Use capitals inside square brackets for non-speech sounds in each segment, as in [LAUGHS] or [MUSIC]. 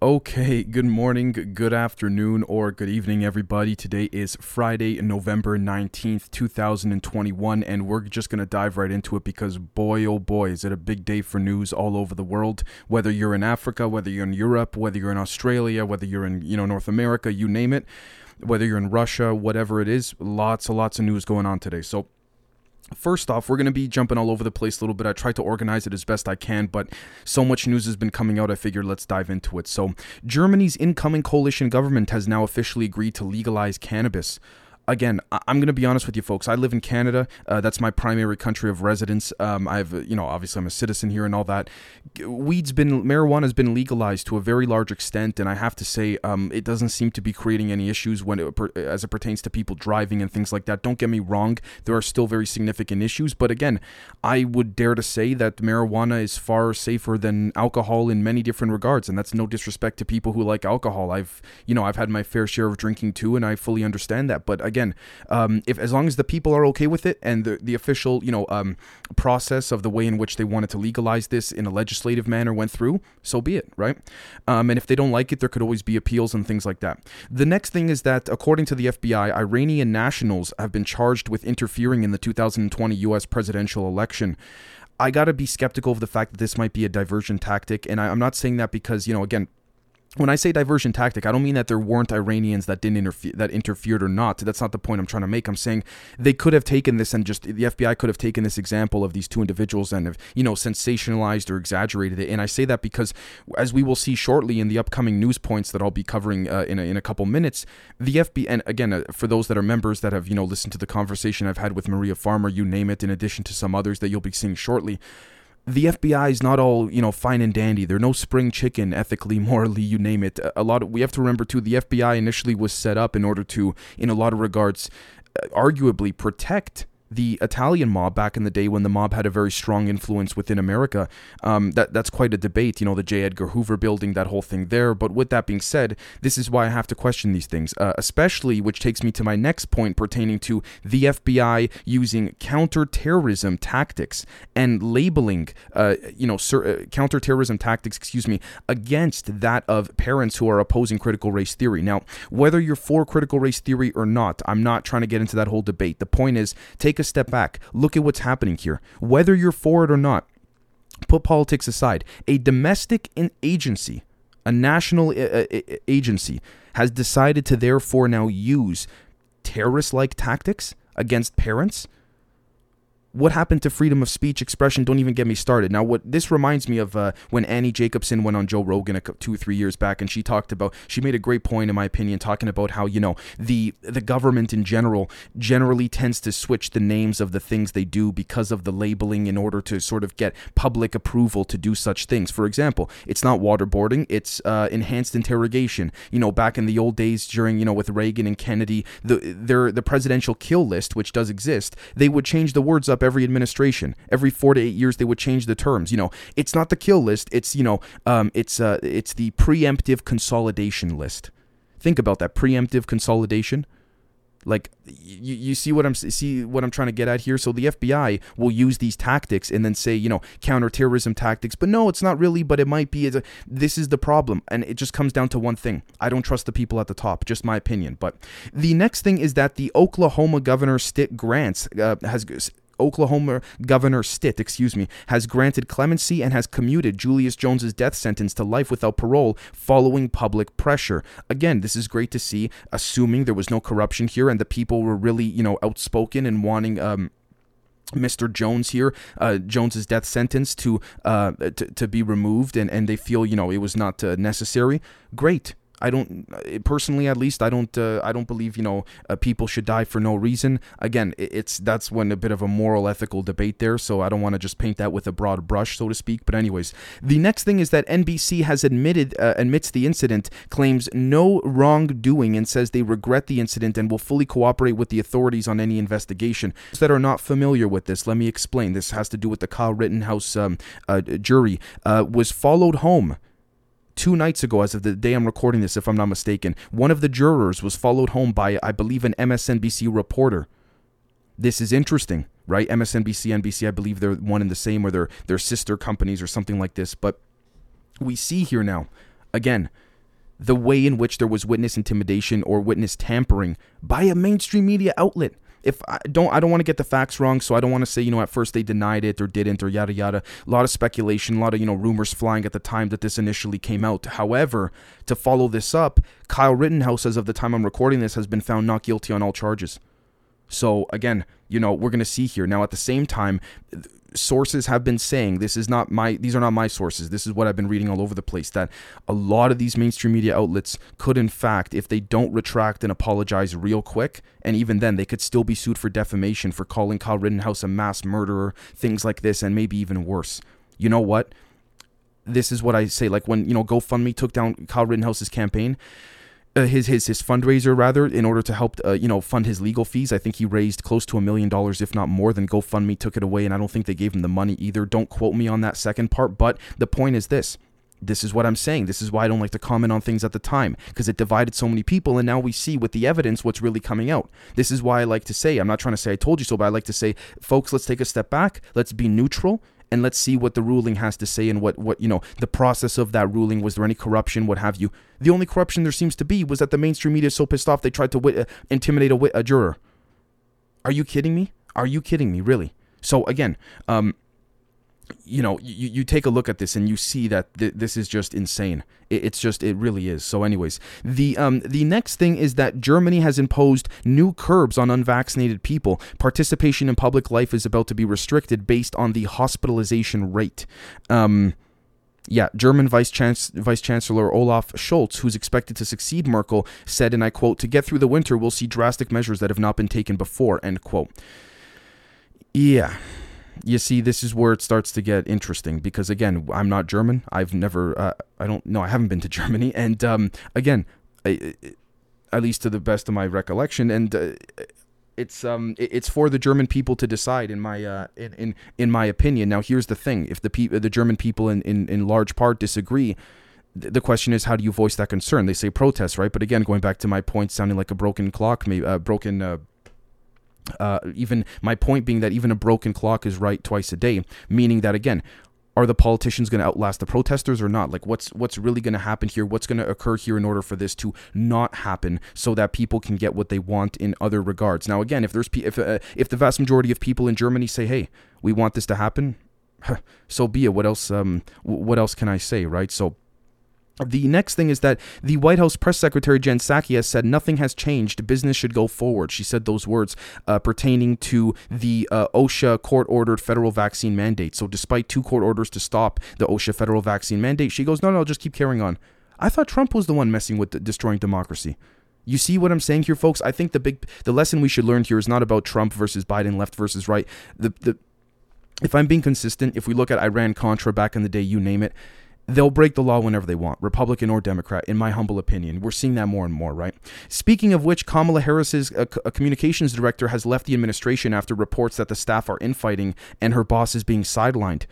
Okay, good morning, good afternoon, or good evening, everybody. Today is Friday, November 19th, 2021, and we're just going to dive right into it because, boy, oh boy, is it a big day for news all over the world. Whether you're in Africa, whether you're in Europe, whether you're in Australia, whether you're in, you know, North America, you name it, whether you're in Russia, whatever it is, lots and lots of news going on today. So, First off, we're going to be jumping all over the place a little bit. I tried to organize it as best I can, but so much news has been coming out, I figured let's dive into it. So, Germany's incoming coalition government has now officially agreed to legalize cannabis again, I'm going to be honest with you, folks. I live in Canada. Uh, that's my primary country of residence. Um, I've, you know, obviously I'm a citizen here and all that. Weed's been, marijuana has been legalized to a very large extent, and I have to say, um, it doesn't seem to be creating any issues when it, as it pertains to people driving and things like that. Don't get me wrong. There are still very significant issues, but again, I would dare to say that marijuana is far safer than alcohol in many different regards, and that's no disrespect to people who like alcohol. I've, you know, I've had my fair share of drinking too, and I fully understand that. But again, again, um, if as long as the people are okay with it and the the official you know um, process of the way in which they wanted to legalize this in a legislative manner went through, so be it, right? Um, and if they don't like it, there could always be appeals and things like that. The next thing is that according to the FBI, Iranian nationals have been charged with interfering in the 2020 U.S. presidential election. I got to be skeptical of the fact that this might be a diversion tactic. And I, am not saying that because, you know, again, when I say diversion tactic, I don't mean that there weren't Iranians that didn't interfere that interfered or not. That's not the point I'm trying to make. I'm saying they could have taken this and just the FBI could have taken this example of these two individuals and have you know sensationalized or exaggerated it. And I say that because as we will see shortly in the upcoming news points that I'll be covering uh, in a, in a couple minutes, the FBI and again uh, for those that are members that have you know listened to the conversation I've had with Maria Farmer, you name it, in addition to some others that you'll be seeing shortly the FBI is not all you know fine and dandy. They're no spring chicken, ethically, [LAUGHS] morally, you name it. A lot of we have to remember too. The FBI initially was set up in order to, in a lot of regards, uh, arguably protect the Italian mob back in the day when the mob had a very strong influence within America. Um, that that's quite a debate, you know, the J. Edgar Hoover building, that whole thing there. But with that being said, this is why I have to question these things, uh, especially which takes me to my next point pertaining to the FBI using counterterrorism tactics and labeling, uh, you know, sur- uh, counterterrorism tactics, excuse me, against that of parents who are opposing critical race theory. Now, whether you're for critical race theory or not, I'm not trying to get into that whole debate. The point is, take take a step back. Look at what's happening here. Whether you're for it or not, put politics aside. A domestic agency, a national uh, uh, agency, has decided to therefore now use terrorist like tactics against parents what happened to freedom of speech expression? Don't even get me started. Now what this reminds me of uh, when annie jacobsen went on joe rogan a, two or three years back and she talked about she made a great point in my opinion talking about how you know the the government in general generally tends to switch the names of the things they do because of the labeling in order to sort of get public approval to do such things. For example it's not waterboarding it's uh, enhanced interrogation. You know back in the old days during you know with reagan and kennedy the their the presidential kill list which does exist they would change the words up up every administration. Every four to eight years, they would change the terms. You know, it's not the kill list. It's you know, um, it's uh, it's the preemptive consolidation list. Think about that preemptive consolidation. Like you, you see what I'm see what I'm trying to get at here. So the FBI will use these tactics and then say you know counterterrorism tactics, but no, it's not really. But it might be. A, this is the problem, and it just comes down to one thing. I don't trust the people at the top. Just my opinion. But the next thing is that the Oklahoma governor Stitt Grants uh, has Oklahoma Governor Stitt, excuse me, has granted clemency and has commuted Julius Jones's death sentence to life without parole following public pressure. Again, this is great to see, assuming there was no corruption here and the people were really, you know, outspoken and wanting um, Mr. Jones here, uh, Jones's death sentence to, uh, to to be removed, and, and they feel you know it was not uh, necessary. Great, I don't personally, at least, I don't. Uh, I don't believe you know uh, people should die for no reason. Again, it's that's when a bit of a moral, ethical debate there. So I don't want to just paint that with a broad brush, so to speak. But anyways, the next thing is that NBC has admitted uh, admits the incident, claims no wrongdoing, and says they regret the incident and will fully cooperate with the authorities on any investigation. Those that are not familiar with this, let me explain. This has to do with the Kyle Rittenhouse um, uh, jury uh, was followed home two nights ago, as of the day I'm recording this, if I'm not mistaken, one of the jurors was followed home by, I believe, an MSNBC reporter. This is interesting, right? MSNBC, NBC, I believe they're one and the same, or they're, they're sister companies or something like this. But we see here now, again, the way in which there was witness intimidation or witness tampering by a mainstream media outlet. If I don't, I don't want to get the facts wrong, so I don't want to say, you know, at first they denied it or didn't or yada yada. A lot of speculation, a lot of you know rumors flying at the time that this initially came out. However, to follow this up, Kyle Rittenhouse, as of the time I'm recording this, has been found not guilty on all charges. So again, you know, we're going to see here. Now at the same time, sources have been saying this is not my these are not my sources. This is what i've been reading all over the place that a lot of these mainstream media outlets could in fact if they don't retract and apologize real quick and even then they could still be sued for defamation for calling kyle rittenhouse a mass murderer things like this and maybe even worse. You know what? This is what i say like when you know gofundme took down kyle rittenhouse's campaign uh, his his his fundraiser rather in order to help uh, you know fund his legal fees. I think he raised close to a million dollars, if not more. Than GoFundMe took it away, and I don't think they gave him the money either. Don't quote me on that second part, but the point is this. This is what I'm saying. This is why I don't like to comment on things at the time because it divided so many people, and now we see with the evidence what's really coming out. This is why I like to say, I'm not trying to say I told you so, but I like to say, folks, let's take a step back. Let's be neutral and let's see what the ruling has to say and what what you know the process of that ruling. Was there any corruption? What have you? The only corruption there seems to be was that the mainstream media is so pissed off they tried to wit- uh, intimidate a, wit- a juror. Are you kidding me? Are you kidding me? Really? So again um you know, you, you take a look at this and you see that th- this is just insane. It, it's just, it really is. So, anyways, the um, the next thing is that Germany has imposed new curbs on unvaccinated people. Participation in public life is about to be restricted based on the hospitalization rate. Um, yeah, German Vice, Chance- Vice Chancellor Olaf Scholz, who's expected to succeed Merkel, said, and I quote, "To get through the winter, we'll see drastic measures that have not been taken before." End quote. Yeah you see, this is where it starts to get interesting because again, I'm not German. I've never, uh, I don't know, I haven't been to [LAUGHS] Germany, and um, again, I, at least to the best of my recollection, and uh, it's um, it's for the German people to decide. In my uh, in, in in my opinion. Now, here's the thing: if the pe- the German people in, in in large part disagree, the question is how do you voice that concern they say protest right but again going back to my point sounding like a broken clock maybe uh, broken uh, uh, even my point being that even a broken clock is right twice a day, meaning that again, are the politicians going to outlast the protesters or not? Like, what's what's really going to happen here? What's going to occur here in order for this to not happen, so that people can get what they want in other regards? Now, again, if there's if uh, if the vast majority of people in Germany say, "Hey, we want this to happen," [LAUGHS] so be it. What else? Um, what else can I say, right? So the next thing is that the White House press secretary Jen Psaki has said nothing has changed. Business should go forward. She said those words uh, pertaining to the uh, OSHA court-ordered federal vaccine mandate. So, despite two court orders to stop the OSHA federal vaccine mandate, she goes, "No, no, I'll just keep carrying on." I thought Trump was the one messing with the, destroying democracy. You see what I'm saying here, folks? I think the big the lesson we should learn here is not about Trump versus Biden, left versus right. The the if I'm being consistent, if we look at Iran Contra back in the day, you name it, they'll break the law whenever they want, Republican or Democrat, in my humble opinion. We're seeing that more and more, right? Speaking of which, Kamala Harris's uh, uh, communications director has left the administration after reports that the staff are infighting and her boss is being sidelined.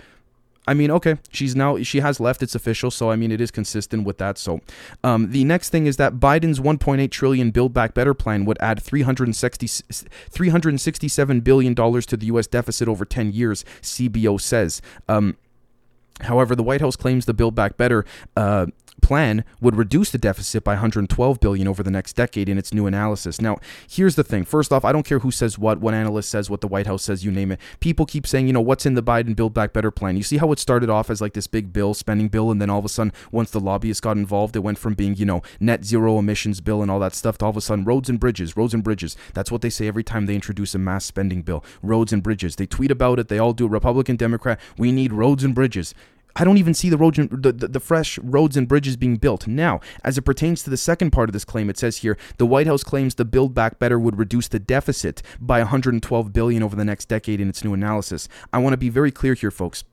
I mean, okay, she's now she has left. It's official, so I mean, it is consistent with that. So, um, the next thing is that Biden's 1.8 trillion Build Back Better plan would add 360 367 billion dollars to the U.S. deficit over 10 years. CBO says. Um, However, the White House claims the Build Back Better uh, plan would reduce the deficit by 112 billion over the next decade in its new analysis. Now, here's the thing. First off, I don't care who says what, what analyst says, what the White House says, you name it. People keep saying, you know, what's in the Biden Build Back Better plan? You see how it started off as like this big bill, spending bill, and then all of a sudden, once the lobbyists got involved, it went from being, you know, net zero emissions bill and all that stuff to all of a sudden roads and bridges, roads and bridges. That's what they say every time they introduce a mass spending bill. Roads and bridges. They tweet about it. They all do. Republican, Democrat. We need roads and bridges. I don't even see the roads, the, the, the, fresh roads and bridges being built. Now, as it pertains to the second part of this claim, it says here the White House claims the Build Back Better would reduce the deficit by 112 billion over the next decade in its new analysis. I want to be very clear here, folks.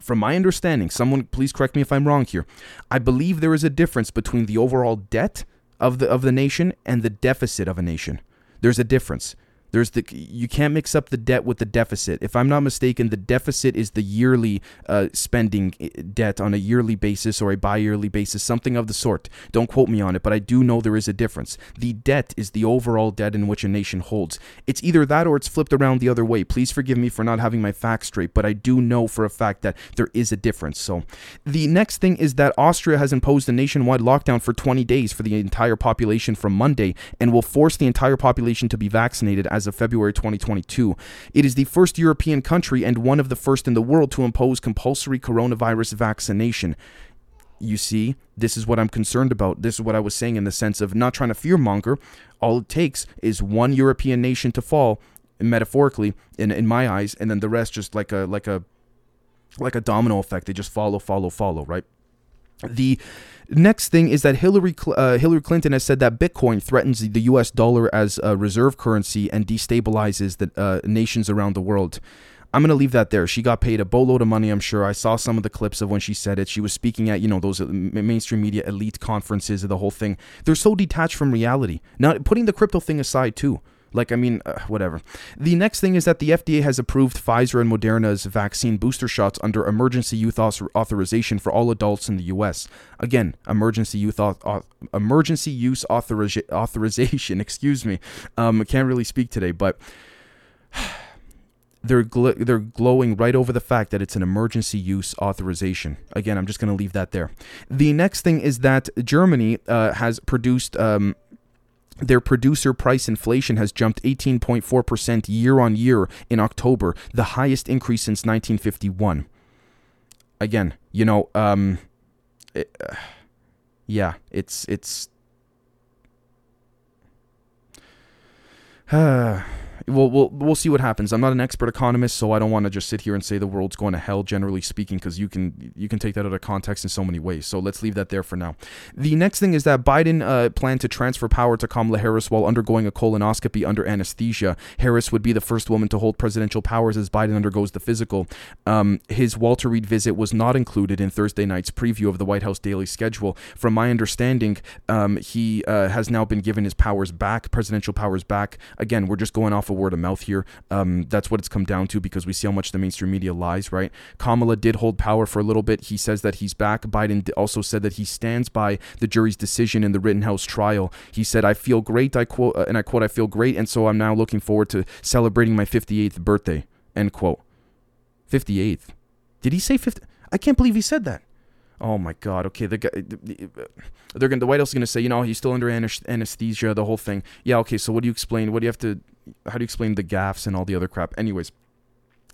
From my understanding, someone please correct me if I'm wrong here. I believe there is a difference between the overall debt of the of the nation and the deficit of a nation. There's a difference. There's the you can't mix up the debt with the deficit. If I'm not mistaken, the deficit is the yearly uh, spending eh, debt on a yearly basis or a bi-yearly basis, something of the sort. Don't quote me on it, but I do know there is a difference. The debt is the overall debt in which a nation holds. It's either that or it's flipped around the other way. Please forgive me for not having my facts straight, but I do know for a fact that there is a difference. So, the next thing is that Austria has imposed a nationwide lockdown for 20 days for the entire population from Monday and will force the entire population to be vaccinated as of February 2022. It is the first European country and one of the first in the world to impose compulsory coronavirus vaccination. You see, this is what I'm concerned about. This is what I was saying in the sense of not trying to fearmonger. All it takes is one European nation to fall, metaphorically, in, in my eyes, and then the rest just like a like a like a domino effect. They just follow, follow, follow, right? The next thing is that Hillary uh, Hillary Clinton has said that Bitcoin threatens the U.S. dollar as a reserve currency and destabilizes the uh, nations around the world. I'm to leave that there. She got paid a boatload of money, I'm sure. I saw some of the clips of when she said it. She was speaking at, you know, those uh, mainstream media elite conferences, and the whole thing. They're so detached from reality. Now, putting the crypto thing aside, too. Like, I mean, uh, whatever. The next thing is that the FDA has approved Pfizer and Moderna's vaccine booster shots under emergency use authorization for all adults in the U.S. Again, emergency use auth- emergency use authori- authorization. [LAUGHS] Excuse me. Um, I can't really speak today, but. [SIGHS] They're gl- they're glowing right over the fact that it's an emergency use authorization. Again, I'm just going to leave that there. The next thing is that Germany uh, has produced um, their producer price inflation has jumped 18.4% year on year in October, the highest increase since 1951. Again, you know, um, it, uh, yeah, it's it's. Uh, [SIGHS] [SIGHS] we'll, we'll we'll see what happens. I'm not an expert economist, so I don't want to just sit here and say the world's going to hell. Generally speaking, because you can you can take that out of context in so many ways. So let's leave that there for now. The next thing is that Biden uh, planned to transfer power to Kamala Harris while undergoing a colonoscopy under anesthesia. Harris would be the first woman to hold presidential powers as Biden undergoes the physical. Um, his Walter Reed visit was not included in Thursday night's preview of the White House daily schedule. From my understanding, um, he uh, has now been given his powers back, presidential powers back. Again, we're just going off of word of mouth here. Um, that's what it's come down to because we see how much the mainstream media lies, right? Kamala did hold power for a little bit. He says that he's back. Biden also said that he stands by the jury's decision in the Rittenhouse trial. He said, I feel great, I quote, uh, and I quote, I feel great, and so I'm now looking forward to celebrating my 58th birthday, end quote. 58th. Did he say 50? I can't believe he said that. Oh my God. Okay, the guy, they're gonna. The White House is gonna say, you know, he's still under anesthesia. The whole thing. Yeah. Okay. So what do you explain? What do you have to? How do you explain the gaffes and all the other crap? Anyways.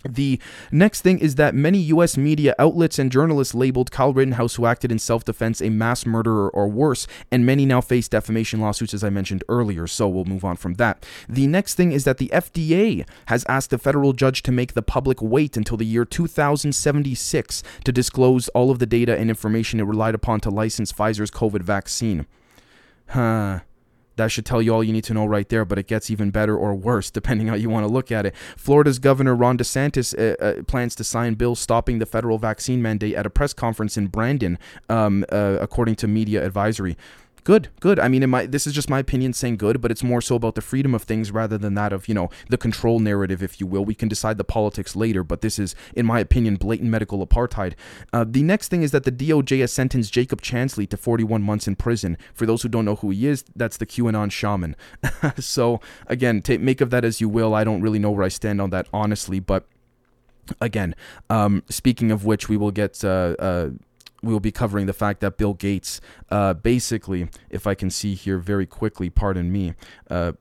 The next thing is that many U.S. media outlets and journalists labeled Kyle Rittenhouse, who acted in self defense, a mass murderer or worse, and many now face defamation lawsuits, as I mentioned earlier. So we'll move on from that. The next thing is that the FDA has asked a federal judge to make the public wait until the year 2076 to disclose all of the data and information it relied upon to license Pfizer's COVID vaccine. Huh. That should tell you all you need to know right there, but it gets even better or worse depending how you want to look at it. Florida's Governor Ron DeSantis uh, uh, plans to sign bills stopping the federal vaccine mandate at a press conference in Brandon, um, uh, according to media advisory good, good. I mean, in my this is just my opinion saying good, but it's more so about the freedom of things rather than that of you know the control narrative, if you will. We can decide the politics later, but this is, in my opinion, blatant medical apartheid. Uh, the next thing is that the DOJ has sentenced Jacob Chansley to 41 months in prison. For those who don't know who he is, that's the QAnon shaman. [LAUGHS] so again, take, make of that as you will. I don't really know where I stand on that honestly, but again, um, speaking of which, we will get. Uh, uh, we will be covering the fact that Bill Gates, uh, basically, if I can see here very quickly, pardon me, uh,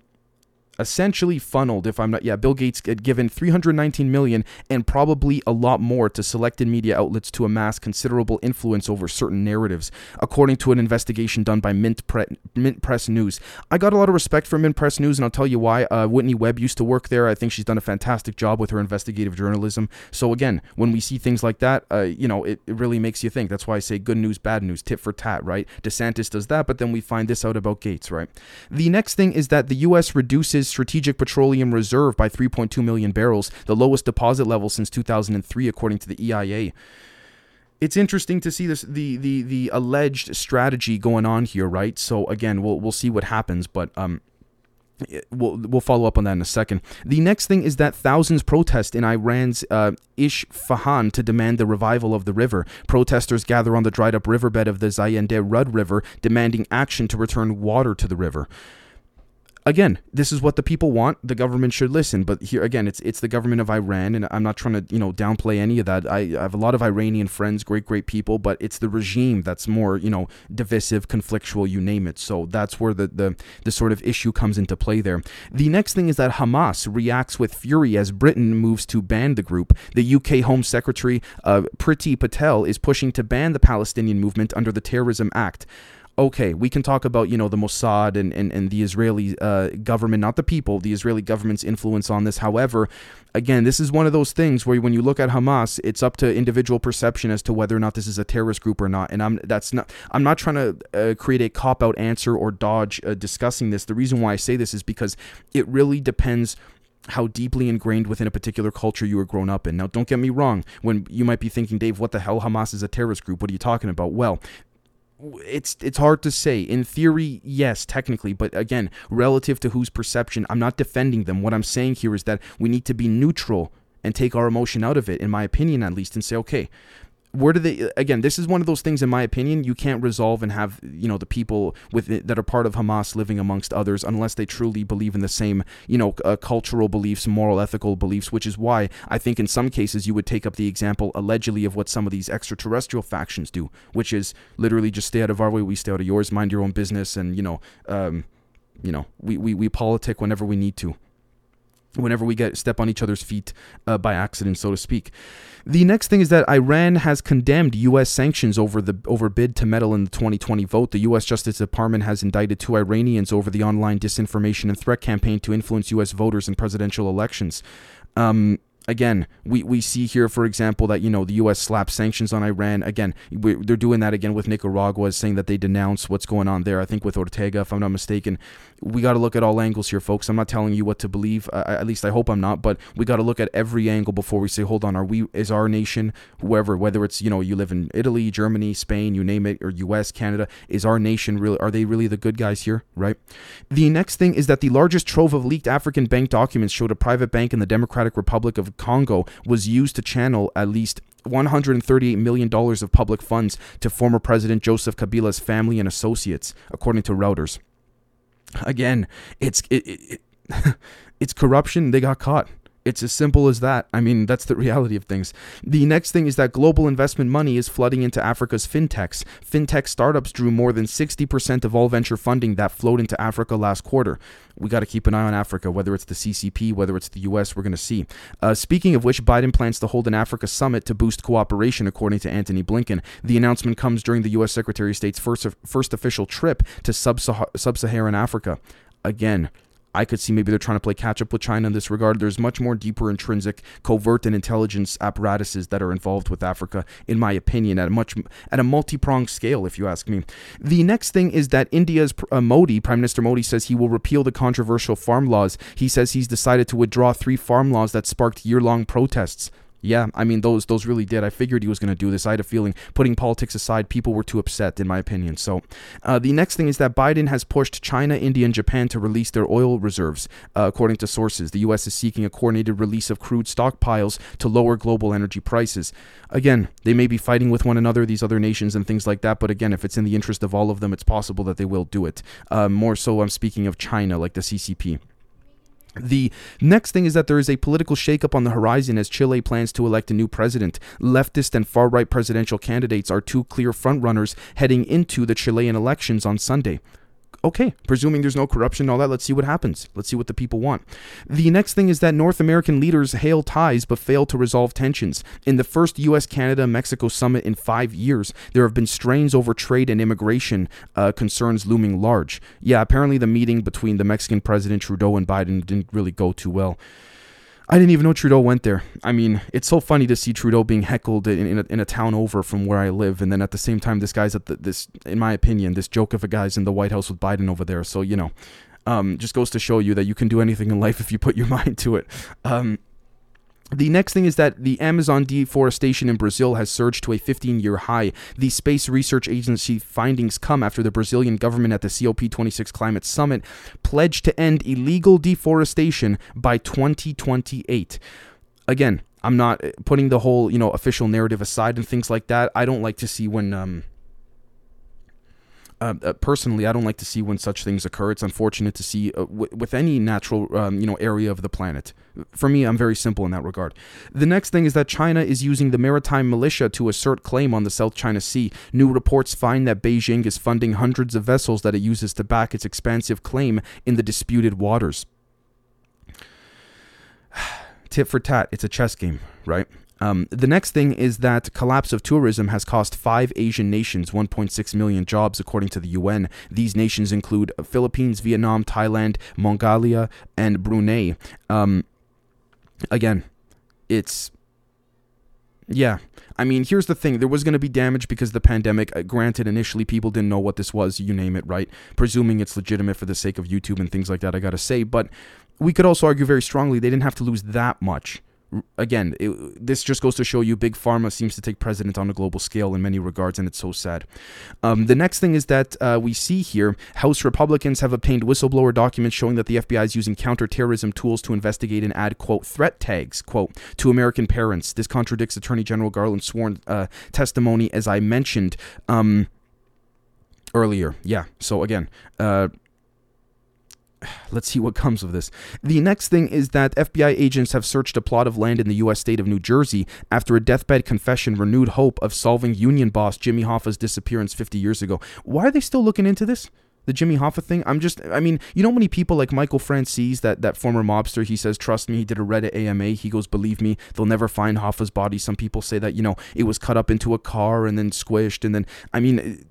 essentially funneled if i'm not yeah bill gates had given 319 million and probably a lot more to selected media outlets to amass considerable influence over certain narratives according to an investigation done by mint, Pre- mint press news. I got a lot of respect for mint press news and i'll tell you why. Uh, whitney webb used to work there. I think she's done a fantastic job with her investigative journalism. So again when we see things like that uh, you know it, it really makes you think. That's why i say good news bad news tit for tat right? Desantis does that but then we find this out about gates right? The next thing is that the us reduces Strategic Petroleum Reserve by 3.2 million barrels, the lowest deposit level since 2003, according to the EIA. It's interesting to see this the the the alleged strategy going on here, right? So again, we'll we'll see what happens, but um We'll, we'll follow up on that in a second. The next thing is that thousands protest in Iran's uh, Isfahan to demand the revival of the river. Protesters gather on the dried up riverbed of the Zayende Rud River, demanding action to return water to the river again, this is what the people want. The government should listen. But here again, it's it's the government of Iran, and I'm not trying to you know downplay any of that. I, I have a lot of Iranian friends, great great people, but it's the regime that's more you know divisive, conflictual, you name it. So that's where the the the sort of issue comes into play there. The next thing is that Hamas reacts with fury as Britain moves to ban the group. The UK Home Secretary uh, Priti Patel is pushing to ban the Palestinian movement under the Terrorism Act okay, we can talk about, you know, the Mossad and, and, and the Israeli uh, government, not the people, the Israeli government's influence on this. However, again, this is one of those things where when you look at Hamas, it's up to individual perception as to whether or not this is a terrorist group or not. And I'm that's not I'm not trying to uh, create a cop out answer or dodge uh, discussing this. The reason why I say this is because it really depends how deeply ingrained within a particular culture you were grown up in. Now, don't get me wrong, when you might be thinking, Dave, what the hell? Hamas is a terrorist group. What are you talking about? Well, it's it's hard to say. In theory, yes, technically, but again, relative to whose perception, I'm not defending them. What I'm saying here is that we need to be neutral and take our emotion out of it, in my opinion at least, and say, okay, where do they again this is one of those things in my opinion you can't resolve and have you know the people with it, that are part of hamas living amongst others unless they truly believe in the same you know uh, cultural beliefs moral ethical beliefs which is why i think in some cases you would take up the example allegedly of what some of these extraterrestrial factions do which is literally just stay out of our way we stay out of yours mind your own business and you know um, you know we, we, we politic whenever we need to whenever we get step on each other's feet uh, by accident, so to speak. The next thing is that Iran has condemned U.S. sanctions over the over bid to meddle in the 2020 vote. The U.S. Justice Department has indicted two Iranians over the online disinformation and threat campaign to influence U.S. voters in presidential elections. Um, again, we, we see here, for example, that you know the U.S. slapped sanctions on Iran. Again, we, they're doing that again with Nicaragua, saying that they denounce what's going on there. I think with Ortega, if I'm not mistaken, we got to look at all angles here, folks. I'm not telling you what to believe. At least I hope I'm not. But we got to look at every angle before we say, hold on, are we is our nation, whoever, whether it's you know you live in Italy, Germany, Spain, you name it, or U.S., Canada, is our nation really? Are they really the good guys here? Right. The next thing is that the largest trove of leaked African bank documents showed a private bank in the Democratic Republic of Congo was used to channel at least $138 million of public funds to former President Joseph Kabila's family and associates, according to Reuters. Again, it's it, it, it [LAUGHS] it's corruption. They got caught. It's as simple as that. I mean, that's the [LAUGHS] reality of things. The next thing is that global investment money is flooding into Africa's fintechs. Fintech startups drew more than 60% of all venture funding that flowed into Africa last quarter. We got to keep an eye on Africa, whether it's the CCP, whether it's the US, we're going to see. Uh, speaking of which, Biden plans to hold an Africa summit to boost cooperation, according to Antony Blinken. The announcement comes during the US Secretary of State's first, first official trip to sub Saharan Africa. Again, I could see maybe they're trying to play catch up with China in this regard. There's much more deeper intrinsic covert and intelligence apparatuses that are involved with Africa, in my opinion, at a much at a multi-pronged scale, if you ask me. The next thing is that India's uh, Modi, Prime Minister Modi, says he will repeal the controversial farm laws. He says he's decided to withdraw three farm laws that sparked year-long protests. Yeah, I mean those those really did. I figured he was going to do this. I had a feeling, putting politics aside, people were too upset, in my opinion. So, uh, the next thing is that Biden has pushed China, India, and Japan to release their oil reserves. Uh, according to sources, the U.S. is seeking a coordinated release of crude stockpiles to lower global energy prices. Again, they may be fighting with one another, these other nations, and things like that. But again, if it's in the interest of all of them, it's possible that they will do it. Uh, more so, I'm speaking of China, like the CCP. The next thing is that there is a political shakeup on the horizon as Chile plans to elect a new president. Leftist and far right presidential candidates are two clear frontrunners heading into the Chilean elections on Sunday okay, presuming there's no corruption and all that, let's see what happens. Let's see what the people want. The next thing is that North American leaders hail ties but fail to resolve tensions. In the first U.S. Canada Mexico summit in five years, there have been strains over trade and immigration uh, concerns looming large. Yeah, apparently the meeting between the Mexican President Trudeau and Biden didn't really go too well. I didn't even know Trudeau went there. I mean, it's so funny to see Trudeau being heckled in, in, a, in a town over from where I live, and then at the same time, this guy's at the, this, in my opinion, this joke of a guy's in the White House with Biden over there. So you know, um, just goes to show you that you can do anything in life if you put your [LAUGHS] mind to it. Um, The next thing is that the Amazon deforestation in Brazil has surged to a 15 year high. The Space Research Agency findings come after the Brazilian government at the COP26 Climate Summit pledged to end illegal deforestation by 2028. Again, I'm not putting the whole, you know, official narrative aside and things like that. I don't like to see when um, uh, uh, personally, I don't like to see when such things occur. It's unfortunate to see uh, w- with any natural, um, you know, area of the planet. For me, I'm very simple in that regard. The next thing is that China is using the maritime militia to assert claim on the South China Sea. New reports find that Beijing is funding hundreds of vessels that it uses to back its expansive claim in the disputed waters. [SIGHS] Tit for tat, it's a chess game, right? Um, the next thing is that collapse of tourism has cost five Asian nations 1.6 million jobs, according to the UN. These nations include Philippines, Vietnam, Thailand, Mongolia, and Brunei. Um, again, it's yeah. I mean, here's the thing. There was going to be damage because the pandemic. Uh, granted, initially people didn't know what this was, you name it, right? Presuming it's legitimate for the sake of YouTube and things like that, I got to say. But we could also argue very strongly they didn't have to lose that much again, it, this just goes to show you big pharma seems to take precedent on a global scale in many regards, and it's so sad. Um, the next thing is that uh, we see here House Republicans have obtained whistleblower documents showing that the FBI is using counterterrorism tools to investigate and add, quote, threat tags, quote, to American parents. This contradicts Attorney General Garland's sworn uh, testimony, as I mentioned. Um, earlier. Yeah. So again, uh, let's see what comes of this. The next thing is that FBI agents have searched a plot of land in the U.S. state of New Jersey after a deathbed confession renewed hope of solving union boss Jimmy Hoffa's disappearance 50 years ago. Why are they still looking into this? The Jimmy Hoffa thing. I'm just. I mean, you know, how many people like Michael Franzese, that that former mobster. He says, "Trust me." He did a Reddit AMA. He goes, "Believe me, they'll never find Hoffa's body." Some people say that you know it was cut up into a car and then squished, and then I mean.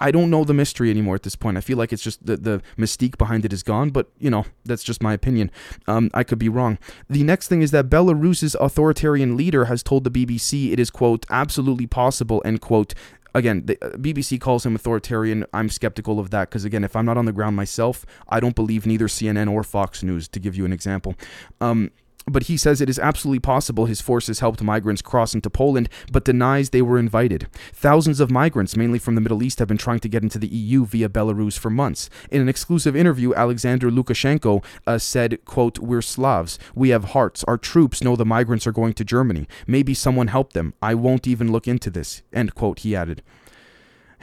I don't know the mystery anymore at this point. I feel like it's just the, the mystique behind it is gone, but you know, that's just my opinion. Um, I could be wrong. The next thing is that Belarus's authoritarian leader has told the BBC it is, quote, absolutely possible, end quote, again, the uh, BBC calls him authoritarian. I'm skeptical of that because, again, if I'm not on the ground myself, I don't believe neither CNN or Fox News, to give you an example. Um, but he says it is absolutely possible his forces helped migrants cross into Poland, but denies they were invited. Thousands of migrants, mainly from the Middle East, have been trying to get into the EU via Belarus for months. In an exclusive interview, Alexander Lukashenko uh, said, quote, We're Slavs. We have hearts. Our troops know the migrants are going to Germany. Maybe someone helped them. I won't even look into this. End quote, he added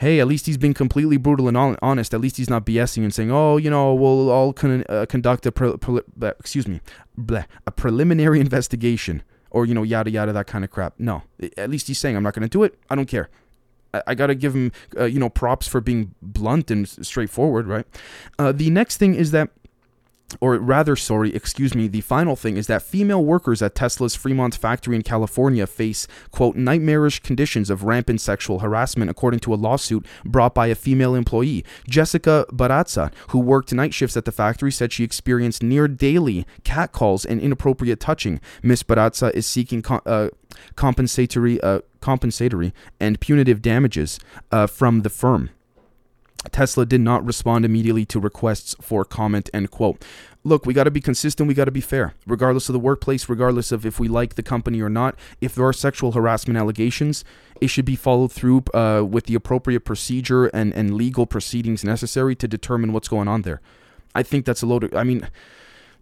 hey, at least he's being completely brutal and honest. At least he's not BSing and saying, oh, you know, we'll all con- uh, conduct a, pre- pre- excuse me, bleh, a preliminary [LAUGHS] investigation or, you know, yada, yada, that kind of crap. No, at least he's saying, I'm not going to do it. I don't care. I, I got to give him, uh, you know, props for being blunt and straightforward, right? Uh, the next thing is that or rather, sorry, excuse me, the final thing is that female workers at Tesla's Fremont factory in California face, quote, nightmarish conditions of rampant sexual harassment, according to a lawsuit brought by a female employee. Jessica Barraza, who worked night shifts at the factory, said she experienced near daily catcalls and inappropriate touching. Miss Barraza is seeking uh, compensatory, uh, compensatory and punitive damages uh, from the firm. Tesla did not respond immediately to requests for comment, end quote. Look, we got to be consistent, we got to be fair. Regardless of the workplace, regardless of if we like the company or not, if there are sexual harassment allegations, it should be followed through uh, with the appropriate procedure and, and legal proceedings necessary to determine what's going on there. I think that's a load of, I mean,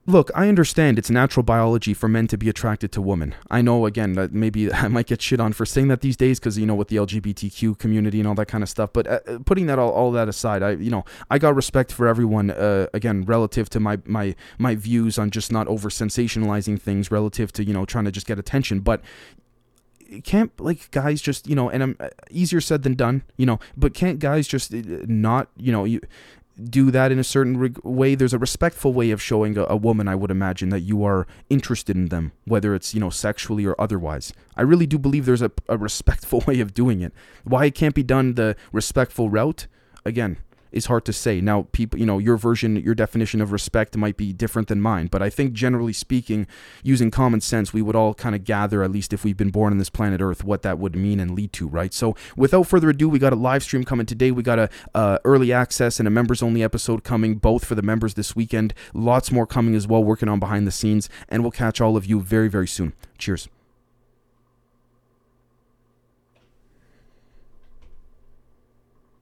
Look, I understand it's natural biology for men to be attracted to women. I know, again, that maybe [LAUGHS] I might get shit on for saying that these days because, you know, with the LGBTQ community and all that kind of stuff. But uh, uh, putting that all, all that aside, I, you know, I got respect for everyone, uh, again, relative to my, my, my views on just not over sensationalizing things relative to, you know, trying to just get attention. But can't like guys just you know and i'm uh, easier said than done you know but can't guys just uh, not you know you do that in a certain way. There's a respectful way of showing a, a, woman, I would imagine, that you are interested in them, whether it's, you know, sexually or otherwise. I really do believe there's a, a respectful [LAUGHS] way of doing it. Why it can't be done the respectful route, again, is hard to say. Now, people, you know, your version, your definition of respect might be different than mine, but I think generally speaking, using common sense, we would all kind of gather, at least if we've been born on this planet Earth, what that would mean and lead to, right? So, without further ado, we got a live stream coming today. We got a uh, early access and a members only episode coming, both for the members this weekend. Lots more coming as well, working on behind the scenes, and we'll catch all of you very, very soon. Cheers.